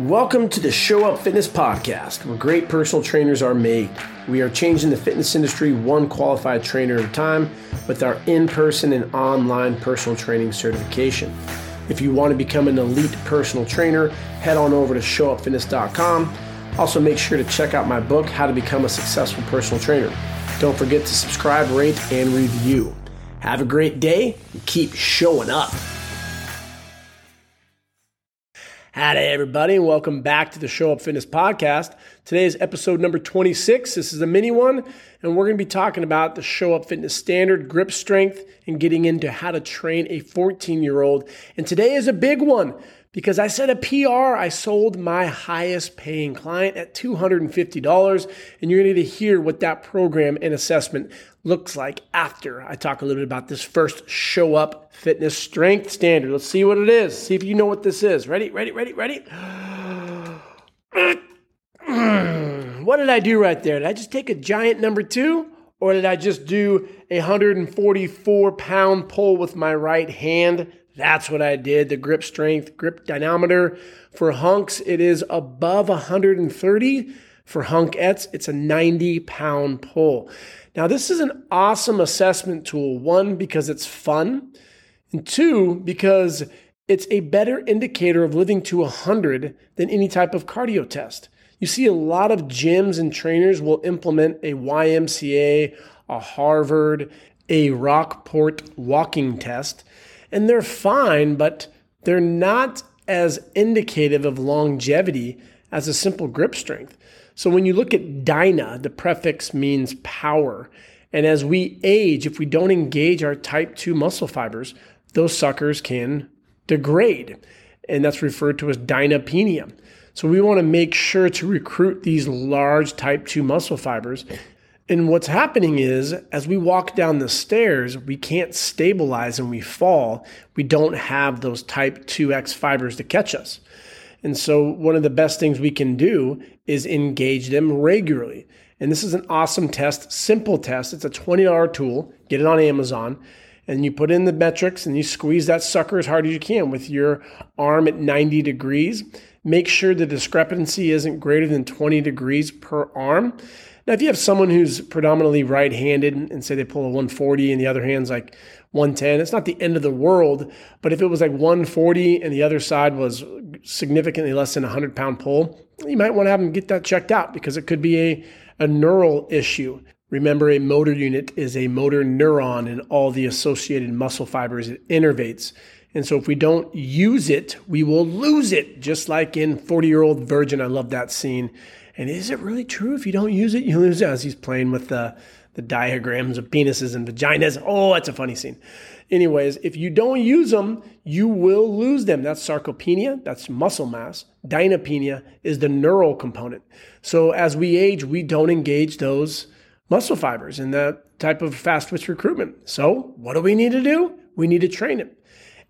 Welcome to the Show Up Fitness Podcast, where great personal trainers are made. We are changing the fitness industry one qualified trainer at a time with our in person and online personal training certification. If you want to become an elite personal trainer, head on over to showupfitness.com. Also, make sure to check out my book, How to Become a Successful Personal Trainer. Don't forget to subscribe, rate, and review. Have a great day and keep showing up. Howdy, everybody, and welcome back to the Show Up Fitness Podcast. Today is episode number 26. This is a mini one, and we're going to be talking about the Show Up Fitness Standard, grip strength, and getting into how to train a 14 year old. And today is a big one because I set a PR. I sold my highest paying client at $250, and you're going to hear what that program and assessment looks like after I talk a little bit about this first show up fitness strength standard. Let's see what it is. See if you know what this is. Ready, ready, ready, ready. what did I do right there? Did I just take a giant number two? Or did I just do a 144 pound pull with my right hand? That's what I did. The grip strength, grip dynamometer. For hunks, it is above 130. For hunkettes, it's a 90 pound pull. Now, this is an awesome assessment tool. One, because it's fun, and two, because it's a better indicator of living to 100 than any type of cardio test. You see, a lot of gyms and trainers will implement a YMCA, a Harvard, a Rockport walking test, and they're fine, but they're not as indicative of longevity as a simple grip strength. So when you look at dyna, the prefix means power. And as we age, if we don't engage our type 2 muscle fibers, those suckers can degrade. And that's referred to as dynapenia. So we want to make sure to recruit these large type 2 muscle fibers. And what's happening is, as we walk down the stairs, we can't stabilize and we fall. We don't have those type 2X fibers to catch us. And so, one of the best things we can do is engage them regularly. And this is an awesome test, simple test. It's a $20 tool. Get it on Amazon. And you put in the metrics and you squeeze that sucker as hard as you can with your arm at 90 degrees. Make sure the discrepancy isn't greater than 20 degrees per arm. Now, if you have someone who's predominantly right handed and say they pull a 140 and the other hand's like 110. It's not the end of the world, but if it was like 140 and the other side was significantly less than a 100 pound pull, you might want to have them get that checked out because it could be a, a neural issue. Remember, a motor unit is a motor neuron and all the associated muscle fibers it innervates. And so if we don't use it, we will lose it, just like in 40 year old virgin. I love that scene. And is it really true? If you don't use it, you lose it as he's playing with the the diagrams of penises and vaginas. Oh, that's a funny scene. Anyways, if you don't use them, you will lose them. That's sarcopenia, that's muscle mass. Dynapenia is the neural component. So as we age, we don't engage those muscle fibers in that type of fast twitch recruitment. So what do we need to do? We need to train it.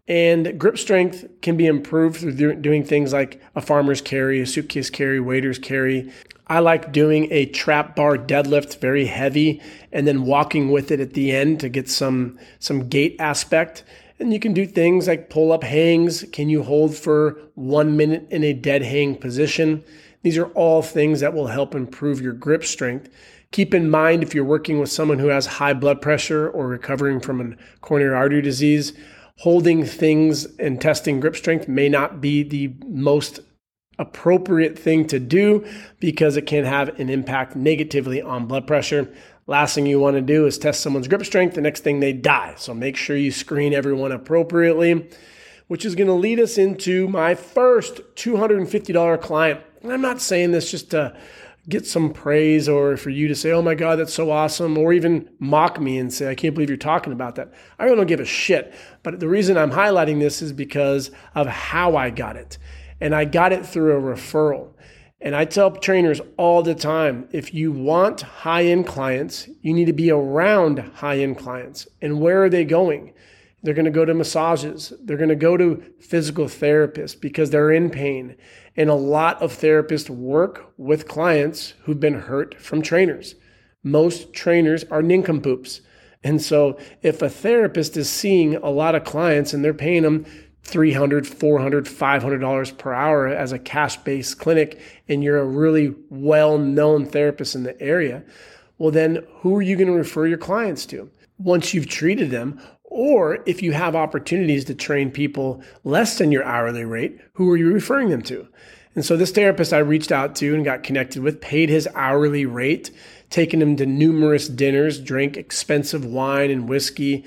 And grip strength can be improved through doing things like a farmer's carry, a suitcase carry, waiter's carry. I like doing a trap bar deadlift, very heavy, and then walking with it at the end to get some some gait aspect. And you can do things like pull up hangs. Can you hold for one minute in a dead hang position? These are all things that will help improve your grip strength. Keep in mind if you're working with someone who has high blood pressure or recovering from a coronary artery disease, holding things and testing grip strength may not be the most appropriate thing to do because it can have an impact negatively on blood pressure. Last thing you want to do is test someone's grip strength. The next thing they die. So make sure you screen everyone appropriately, which is going to lead us into my first $250 client. And I'm not saying this just to get some praise or for you to say, oh my God, that's so awesome, or even mock me and say, I can't believe you're talking about that. I really don't give a shit. But the reason I'm highlighting this is because of how I got it. And I got it through a referral. And I tell trainers all the time if you want high end clients, you need to be around high end clients. And where are they going? They're going to go to massages. They're going to go to physical therapists because they're in pain. And a lot of therapists work with clients who've been hurt from trainers. Most trainers are nincompoops. And so if a therapist is seeing a lot of clients and they're paying them $300, $400, $500 per hour as a cash-based clinic and you're a really well-known therapist in the area well then who are you going to refer your clients to once you've treated them or if you have opportunities to train people less than your hourly rate who are you referring them to and so this therapist i reached out to and got connected with paid his hourly rate taken him to numerous dinners drank expensive wine and whiskey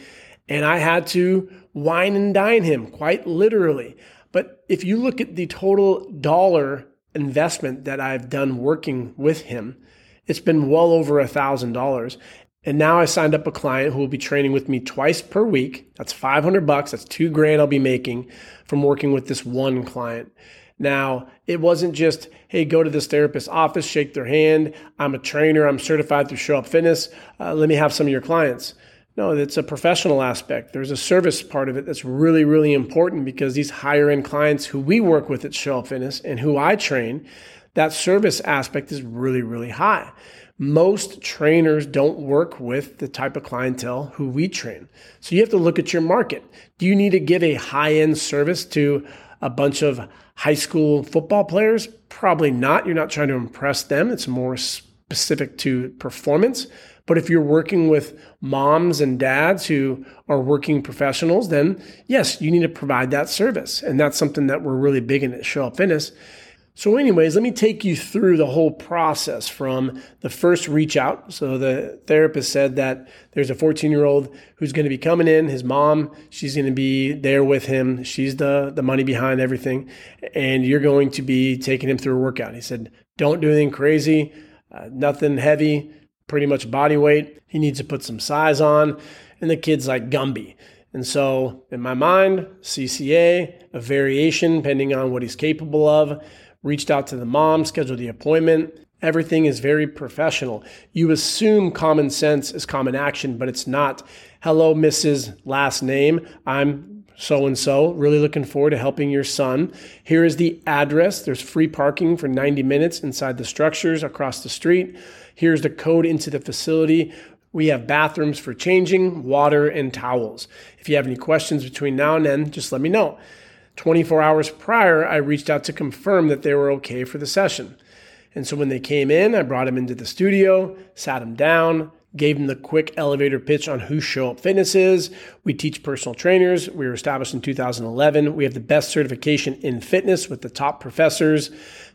and i had to wine and dine him, quite literally. But if you look at the total dollar investment that I've done working with him, it's been well over a thousand dollars. And now I signed up a client who will be training with me twice per week. That's 500 bucks. That's two grand I'll be making from working with this one client. Now, it wasn't just, hey, go to this therapist's office, shake their hand. I'm a trainer. I'm certified through Show Up Fitness. Uh, let me have some of your clients. No, it's a professional aspect. There's a service part of it that's really, really important because these higher end clients who we work with at Show Up Fitness and who I train, that service aspect is really, really high. Most trainers don't work with the type of clientele who we train. So you have to look at your market. Do you need to give a high end service to a bunch of high school football players? Probably not. You're not trying to impress them. It's more specific to performance. But if you're working with moms and dads who are working professionals, then yes, you need to provide that service. And that's something that we're really big in at Show Up Fitness. So, anyways, let me take you through the whole process from the first reach out. So, the therapist said that there's a 14 year old who's going to be coming in. His mom, she's going to be there with him. She's the, the money behind everything. And you're going to be taking him through a workout. He said, Don't do anything crazy, uh, nothing heavy pretty much body weight. He needs to put some size on. And the kid's like Gumby. And so, in my mind, CCA, a variation depending on what he's capable of, reached out to the mom, scheduled the appointment. Everything is very professional. You assume common sense is common action, but it's not. Hello, Mrs. Last name. I'm so and so. Really looking forward to helping your son. Here is the address. There's free parking for 90 minutes inside the structures across the street. Here's the code into the facility. We have bathrooms for changing, water, and towels. If you have any questions between now and then, just let me know. 24 hours prior, I reached out to confirm that they were okay for the session. And so when they came in, I brought them into the studio, sat them down, gave them the quick elevator pitch on who Show Up Fitness is. We teach personal trainers. We were established in 2011. We have the best certification in fitness with the top professors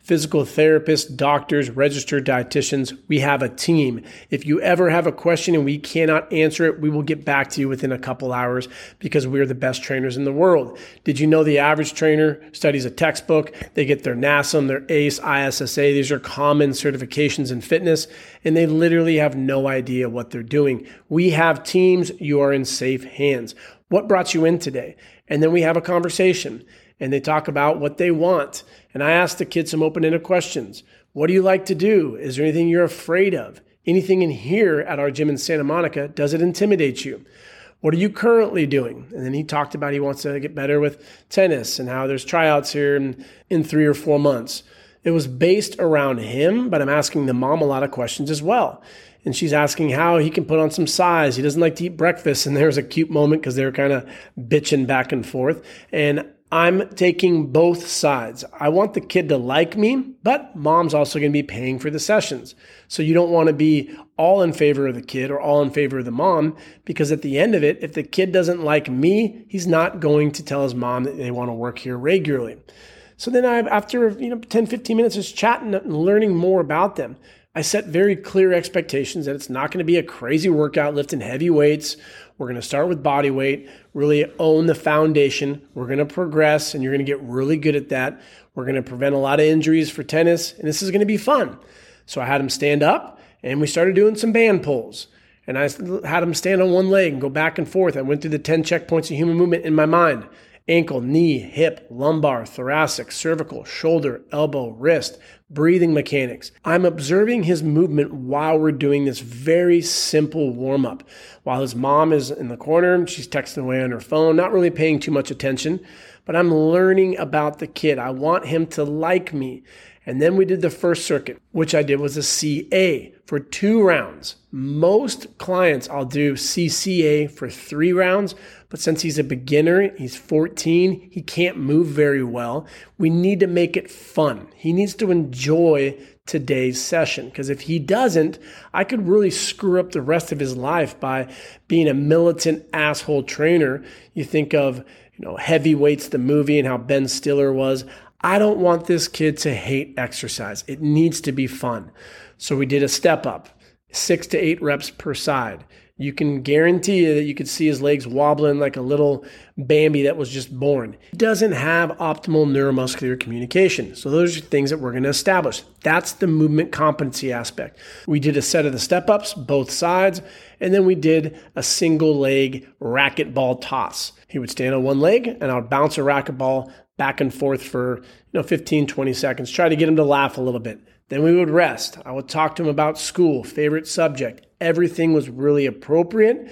physical therapists, doctors, registered dietitians. We have a team. If you ever have a question and we cannot answer it, we will get back to you within a couple hours because we're the best trainers in the world. Did you know the average trainer studies a textbook? They get their NASM, their ACE, ISSA. These are common certifications in fitness, and they literally have no idea what they're doing. We have teams. You are in safe hands. What brought you in today? And then we have a conversation and they talk about what they want. And I ask the kids some open ended questions. What do you like to do? Is there anything you're afraid of? Anything in here at our gym in Santa Monica, does it intimidate you? What are you currently doing? And then he talked about he wants to get better with tennis and how there's tryouts here in, in three or four months. It was based around him, but I'm asking the mom a lot of questions as well. And she's asking how he can put on some size. He doesn't like to eat breakfast. And there was a cute moment because they were kind of bitching back and forth. And I'm taking both sides. I want the kid to like me, but mom's also going to be paying for the sessions. So you don't want to be all in favor of the kid or all in favor of the mom because at the end of it, if the kid doesn't like me, he's not going to tell his mom that they want to work here regularly. So then I, after, you know, 10, 15 minutes just chatting and learning more about them, I set very clear expectations that it's not going to be a crazy workout lifting heavy weights. We're going to start with body weight, really own the foundation. We're going to progress and you're going to get really good at that. We're going to prevent a lot of injuries for tennis and this is going to be fun. So I had him stand up and we started doing some band pulls. And I had him stand on one leg and go back and forth. I went through the 10 checkpoints of human movement in my mind ankle, knee, hip, lumbar, thoracic, cervical, shoulder, elbow, wrist, breathing mechanics. I'm observing his movement while we're doing this very simple warm up. While his mom is in the corner, she's texting away on her phone, not really paying too much attention. but I'm learning about the kid. I want him to like me. And then we did the first circuit, which I did was a CA for two rounds. Most clients, I'll do CCA for three rounds, but since he's a beginner, he's 14, he can't move very well. We need to make it fun. He needs to enjoy today's session because if he doesn't, I could really screw up the rest of his life by being a militant asshole trainer. You think of, you know, heavyweights, the movie, and how Ben Stiller was. I don't want this kid to hate exercise. It needs to be fun. So we did a step up, six to eight reps per side. You can guarantee that you could see his legs wobbling like a little Bambi that was just born. He doesn't have optimal neuromuscular communication. So those are things that we're going to establish. That's the movement competency aspect. We did a set of the step ups, both sides, and then we did a single leg racquetball toss. He would stand on one leg and I would bounce a racquetball back and forth for you know 15 20 seconds try to get him to laugh a little bit. Then we would rest. I would talk to him about school favorite subject. Everything was really appropriate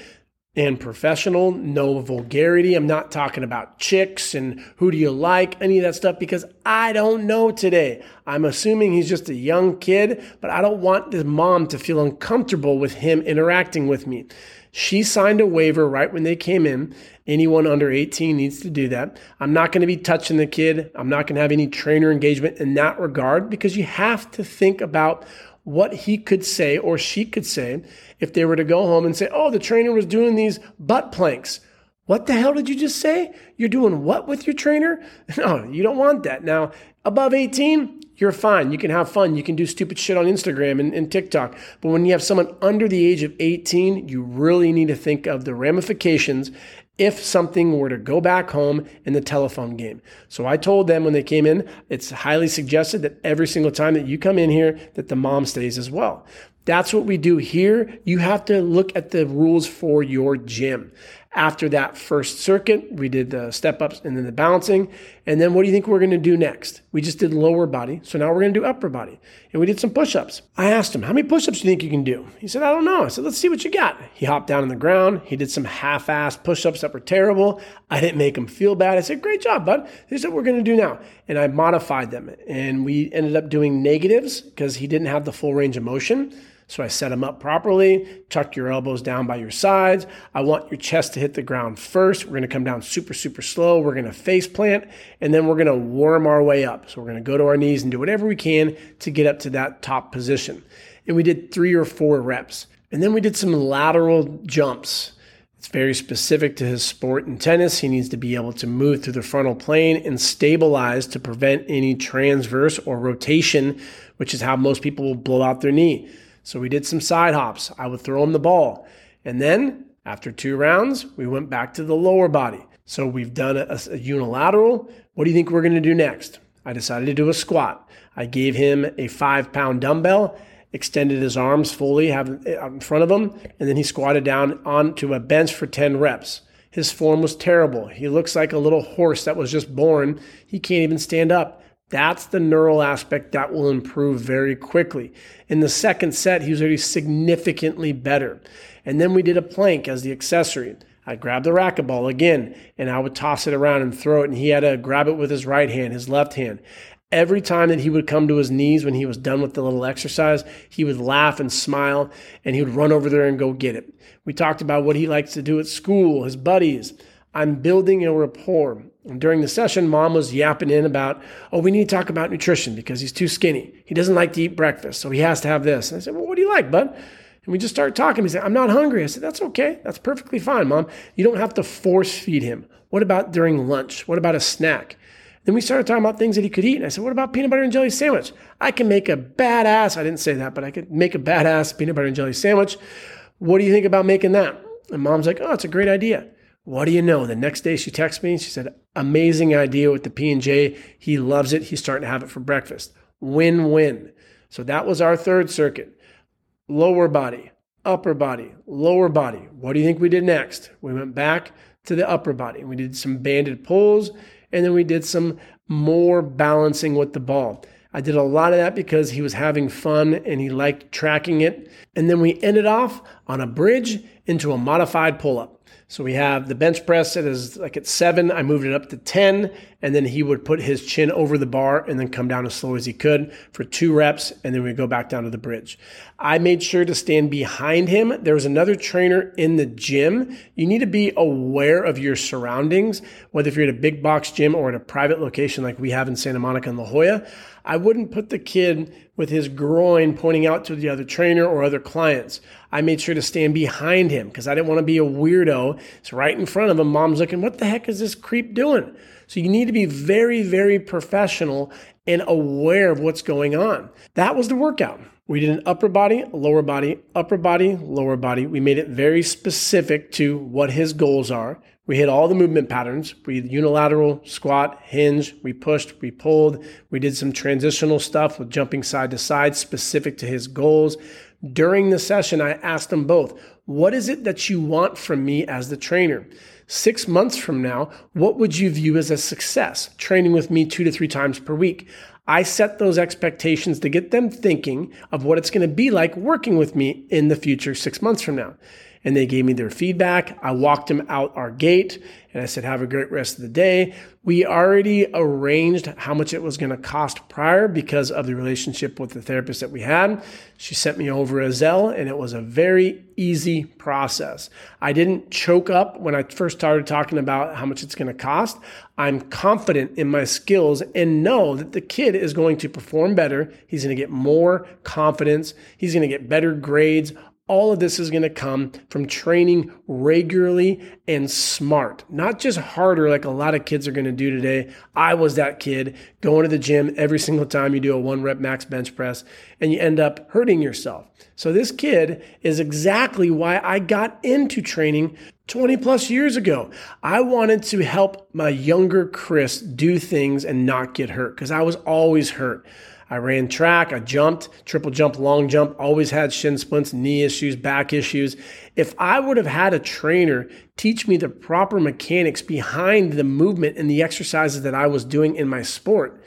and professional. No vulgarity. I'm not talking about chicks and who do you like any of that stuff because i don't know today. I'm assuming he's just a young kid but i don't want his mom to feel uncomfortable with him interacting with me she signed a waiver right when they came in. Anyone under 18 needs to do that. I'm not going to be touching the kid. I'm not going to have any trainer engagement in that regard because you have to think about what he could say or she could say if they were to go home and say, oh, the trainer was doing these butt planks. What the hell did you just say? You're doing what with your trainer? No, you don't want that. Now, above 18, you're fine. You can have fun. You can do stupid shit on Instagram and, and, TikTok. But when you have someone under the age of 18, you really need to think of the ramifications if something were to go back home in the telephone game. So I told them when they came in, it's highly suggested that every single time that you come in here, that the mom stays as well. That's what we do here. You have to look at the rules for your gym. After that first circuit, we did the step ups and then the balancing. And then what do you think we're going to do next? We just did lower body. So now we're going to do upper body. And we did some push ups. I asked him, How many push ups do you think you can do? He said, I don't know. I said, Let's see what you got. He hopped down on the ground. He did some half assed push ups that were terrible. I didn't make him feel bad. I said, Great job, bud. This is what we're going to do now. And I modified them. And we ended up doing negatives because he didn't have the full range of motion. So I set them up properly. Tuck your elbows down by your sides. I want your chest to hit the ground first. We're to come down super, super slow. We're to face plant and then we're to warm our way up. So we're to go to our knees and do whatever we can to get up to that top position. And we did three or four reps. And then we did some lateral jumps. It's very specific to his sport in tennis. He needs to be able to move through the frontal plane and stabilize to prevent any transverse or rotation, which is how most people will blow out their knee. So we did some side hops. I would throw him the ball. And then after two rounds, we went back to the lower body. So we've done a, a unilateral. What do you think we're going to do next? I decided to do a squat. I gave him a five pound dumbbell, extended his arms fully have uh, in front of him, and then he squatted down onto a bench for 10 reps. His form was terrible. He looks like a little horse that was just born. He can't even stand up. That's the neural aspect that will improve very quickly. In the second set, he was already significantly better. And then we did a plank as the accessory. I grabbed the racquetball again and I would toss it around and throw it, and he had to grab it with his right hand, his left hand. Every time that he would come to his knees when he was done with the little exercise, he would laugh and smile and he would run over there and go get it. We talked about what he likes to do at school, his buddies. I'm building a rapport. And during the session, mom was yapping in about, oh, we need to talk about nutrition because he's too skinny. He doesn't like to eat breakfast, so he has to have this. And I said, well, what do you like, bud? And we just started talking. He said, I'm not hungry. I said, that's okay. That's perfectly fine, mom. You don't have to force feed him. What about during lunch? What about a snack? Then we started talking about things that he could eat. And I said, what about peanut butter and jelly sandwich? I can make a badass, I didn't say that, but I could make a badass peanut butter and jelly sandwich. What do you think about making that? And mom's like, oh, it's a great idea. What do you know? The next day she texted me. She said, amazing idea with the P&J. He loves it. He's starting to have it for breakfast. Win-win. So that was our third circuit. Lower body, upper body, lower body. What do you think we did next? We went back to the upper body. We did some banded pulls and then we did some more balancing with the ball. I did a lot of that because he was having fun and he liked tracking it. And then we ended off on a bridge into a modified pull up. So we have the bench press it is like at seven. I moved it up to 10, and then he would put his chin over the bar and then come down as slow as he could for two reps, and then we go back down to the bridge. I made sure to stand behind him. There was another trainer in the gym. You need to be aware of your surroundings, whether if you're at a big box gym or at a private location like we have in Santa Monica and La Jolla. I wouldn't put the kid with his groin pointing out to the other trainer or other clients. I made sure to stand behind him because I didn't want to be a weirdo. It's right in front of him. Mom's looking, what the heck is this creep doing? So you need to be very, very professional and aware of what's going on. That was the workout. We did an upper body, lower body, upper body, lower body. We made it very specific to what his goals are. We hit all the movement patterns. We unilateral, squat, hinge. We pushed, we pulled. We did some transitional stuff with jumping side to side specific to his goals. During the session, I asked them both, what is it that you want from me as the trainer? Six months from now, what would you view as a success? Training with me two to three times per week. I set those expectations to get them thinking of what it's going to be like working with me in the future six months from now and they gave me their feedback. I walked them out our gate and I said, have a great rest of the day. We already arranged how much it was going to cost prior because of the relationship with the therapist that we had. She sent me over a Zelle and it was a very easy process. I didn't choke up when I first started talking about how much it's going to cost. I'm confident in my skills and know that the kid is going to perform better. He's going to get more confidence. He's going to get better grades all of this is going to come from training regularly and smart, not just harder like a lot of kids are going to do today. I was that kid going to the gym every single time you do a one rep max bench press and you end up hurting yourself. So, this kid is exactly why I got into training 20 plus years ago. I wanted to help my younger Chris do things and not get hurt because I was always hurt. I ran track, I jumped, triple jump, long jump, always had shin splints, knee issues, back issues. If I would have had a trainer teach me the proper mechanics behind the movement and the exercises that I was doing in my sport,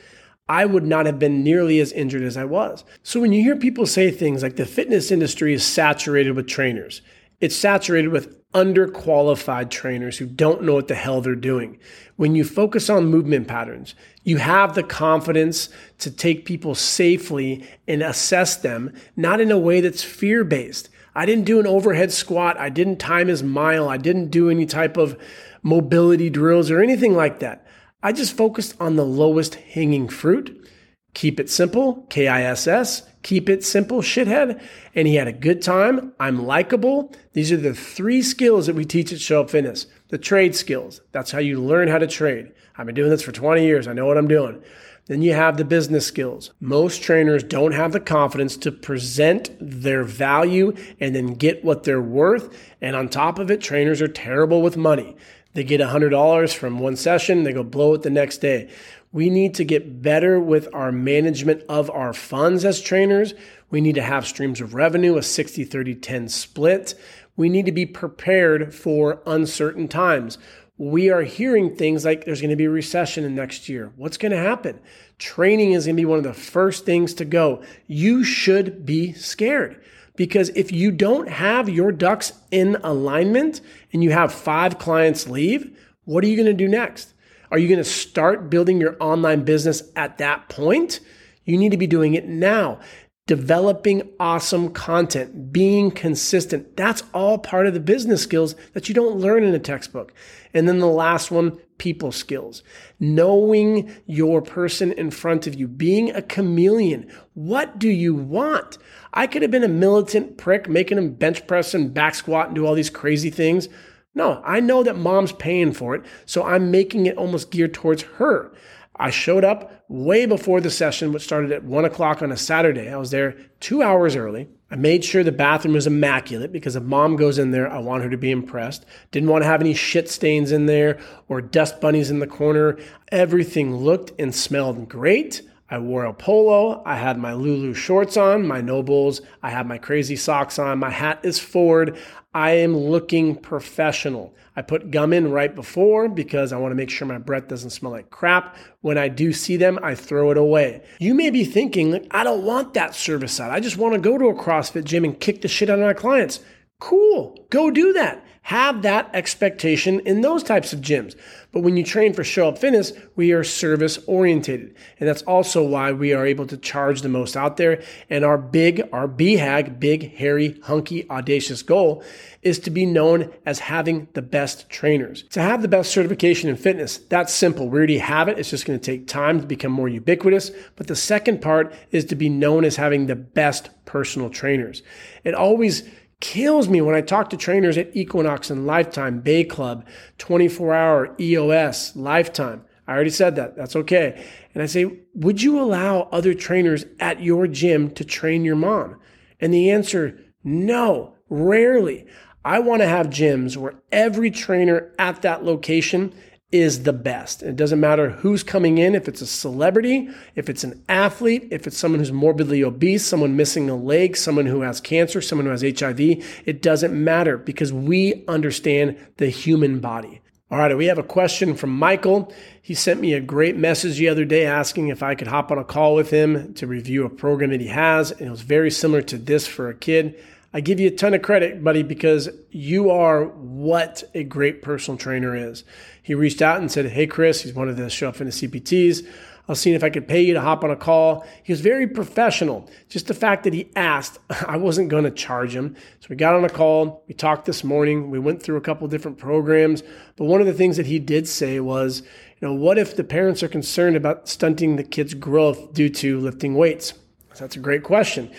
I would not have been nearly as injured as I was. So when you hear people say things like the fitness industry is saturated with trainers, it's saturated with underqualified trainers who don't know what the hell they're doing. When you focus on movement patterns, you have the confidence to take people safely and assess them, not in a way that's fear based. I didn't do an overhead squat. I didn't time his mile. I didn't do any type of mobility drills or anything like that. I just focused on the lowest hanging fruit. Keep it simple, K I S S, keep it simple, shithead. And he had a good time. I'm likable. These are the three skills that we teach at Show Up Fitness the trade skills. That's how you learn how to trade. I've been doing this for 20 years. I know what I'm doing. Then you have the business skills. Most trainers don't have the confidence to present their value and then get what they're worth. And on top of it, trainers are terrible with money. They get $100 from one session, they go blow it the next day. We need to get better with our management of our funds as trainers. We need to have streams of revenue, a 60, 30, 10 split. We need to be prepared for uncertain times. We are hearing things like there's going to be a recession in next year. What's going to happen? Training is going to be one of the first things to go. You should be scared because if you don't have your ducks in alignment and you have five clients leave, what are you going to do next? Are you going to start building your online business at that point? You need to be doing it now. Developing awesome content, being consistent. That's all part of the business skills that you don't learn in a textbook. And then the last one, people skills. Knowing your person in front of you, being a chameleon. What do you want? I could have been a militant prick making them bench press and back squat and do all these crazy things. No, I know that mom's paying for it, so I'm making it almost geared towards her. I showed up way before the session, which started at one o'clock on a Saturday. I was there two hours early. I made sure the bathroom was immaculate because if mom goes in there, I want her to be impressed. Didn't want to have any shit stains in there or dust bunnies in the corner. Everything looked and smelled great. I wore a polo. I had my Lulu shorts on, my Nobulls. I have my crazy socks on. My hat is forward. I am looking professional. I put gum in right before because I want to make sure my breath doesn't smell like crap. When I do see them, I throw it away. You may be thinking, I don't want that service side. I just want to go to a CrossFit gym and kick the shit out of my clients. Cool. Go do that. Have that expectation in those types of gyms. But when you train for Show Up Fitness, we are service orientated. And that's also why we are able to charge the most out there. And our big, our BHAG, big, hairy, hunky, audacious goal is to be known as having the best trainers. To have the best certification in fitness, that's simple. We already have it. It's just going to take time to become more ubiquitous. But the second part is to be known as having the best personal trainers. It always kills me when I talk to trainers at Equinox and Lifetime, Bay Club, 24 hour EOS, Lifetime. I already said that. That's okay. And I say, would you allow other trainers at your gym to train your mom? And the answer, no, rarely. I want to have gyms where every trainer at that location is the best. It doesn't matter who's coming in, if it's a celebrity, if it's an athlete, if it's someone who's morbidly obese, someone missing a leg, someone who has cancer, someone who has HIV. It doesn't matter because we understand the human body. All right, we have a question from Michael. He sent me a great message the other day asking if I could hop on a call with him to review a program that he has. And it was very similar to this for a kid. I give you a ton of credit, buddy, because you are what a great personal trainer is. He reached out and said, Hey, Chris, he's one of the Show Up Fitness CPTs. I was seeing if I could pay you to hop on a call. He was very professional. Just the fact that he asked, I wasn't going to charge him. So we got on a call. We talked this morning. We went through a couple different programs. But one of the things that he did say was, you know, what if the parents are concerned about stunting the kid's growth due to lifting weights? So that's a great question.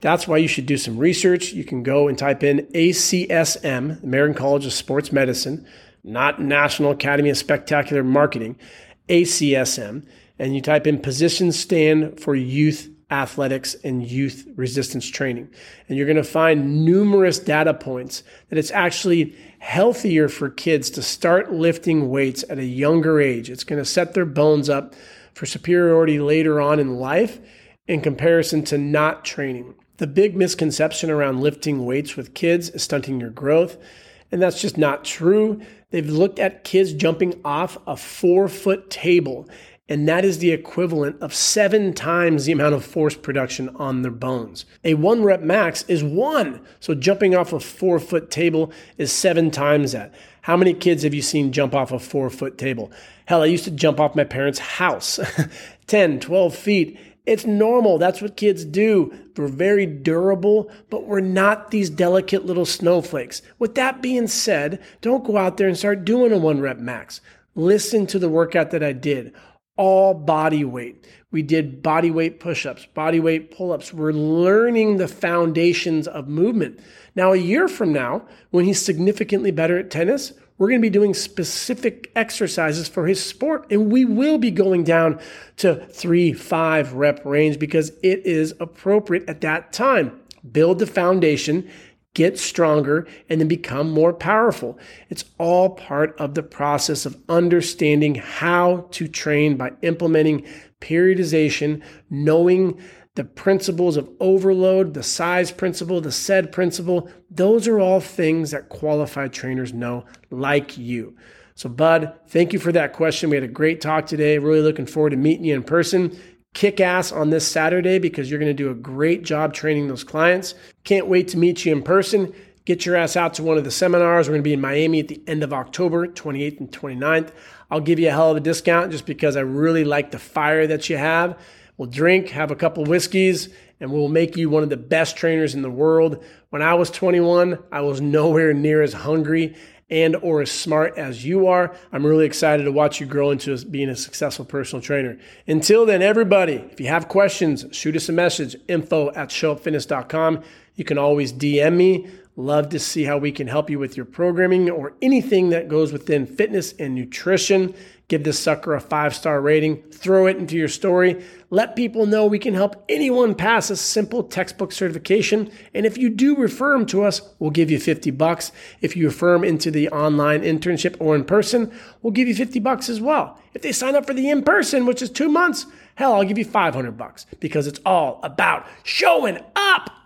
That's why you should do some research. You can go and type in ACSM, American College of Sports Medicine, not National Academy of Spectacular Marketing, ACSM, and you type in position stand for youth athletics and youth resistance training. And you're going to find numerous data points that it's actually healthier for kids to start lifting weights at a younger age. It's going to set their bones up for superiority later on in life in comparison to not training. The big misconception around lifting weights with kids is stunting your growth. And that's just not true. They've looked at kids jumping off a four foot table, and that is the equivalent of seven times the amount of force production on their bones. A one rep max is one. So jumping off a four foot table is seven times that. How many kids have you seen jump off a four foot table? Hell, I used to jump off my parents' house 10, 12 feet it's normal. That's what kids do. We're very durable, but we're not these delicate little snowflakes. With that being said, don't go out there and start doing a one rep max. Listen to the workout that I did. All body weight. We did body weight push ups, body weight pull ups. We're learning the foundations of movement. Now, a year from now, when he's significantly better at tennis, we're going to be doing specific exercises for his sport, and we will be going down to three, five rep range because it is appropriate at that time. Build the foundation, get stronger, and then become more powerful. It's all part of the process of understanding how to train by implementing periodization, knowing the principles of overload, the size principle, the SAID principle, those are all things that qualified trainers know, like you. So, Bud, thank you for that question. We had a great talk today. Really looking forward to meeting you in person. Kick ass on this Saturday because you're going to do a great job training those clients. Can't wait to meet you in person. Get your ass out to one of the seminars. We're going to be in Miami at the end of October, 28th and 29th. I'll give you a hell of a discount just because I really like the fire that you have. We'll drink, have a couple whiskeys, and we'll make you one of the best trainers in the world. When I was 21, I was nowhere near as hungry and or as smart as you are. I'm really excited to watch you grow into being a successful personal trainer. Until then, everybody, if you have questions, shoot us a message, info at showupfitness.com. You can always DM me. Love to see how we can help you with your programming or anything that goes within fitness and nutrition. Give this sucker a five star rating, throw it into your story. Let people know we can help anyone pass a simple textbook certification. And if you do refer them to us, we'll give you 50 bucks. If you refer them into the online internship or in person, we'll give you 50 bucks as well. If they sign up for the in person, which is two months, hell, I'll give you 500 bucks because it's all about showing up.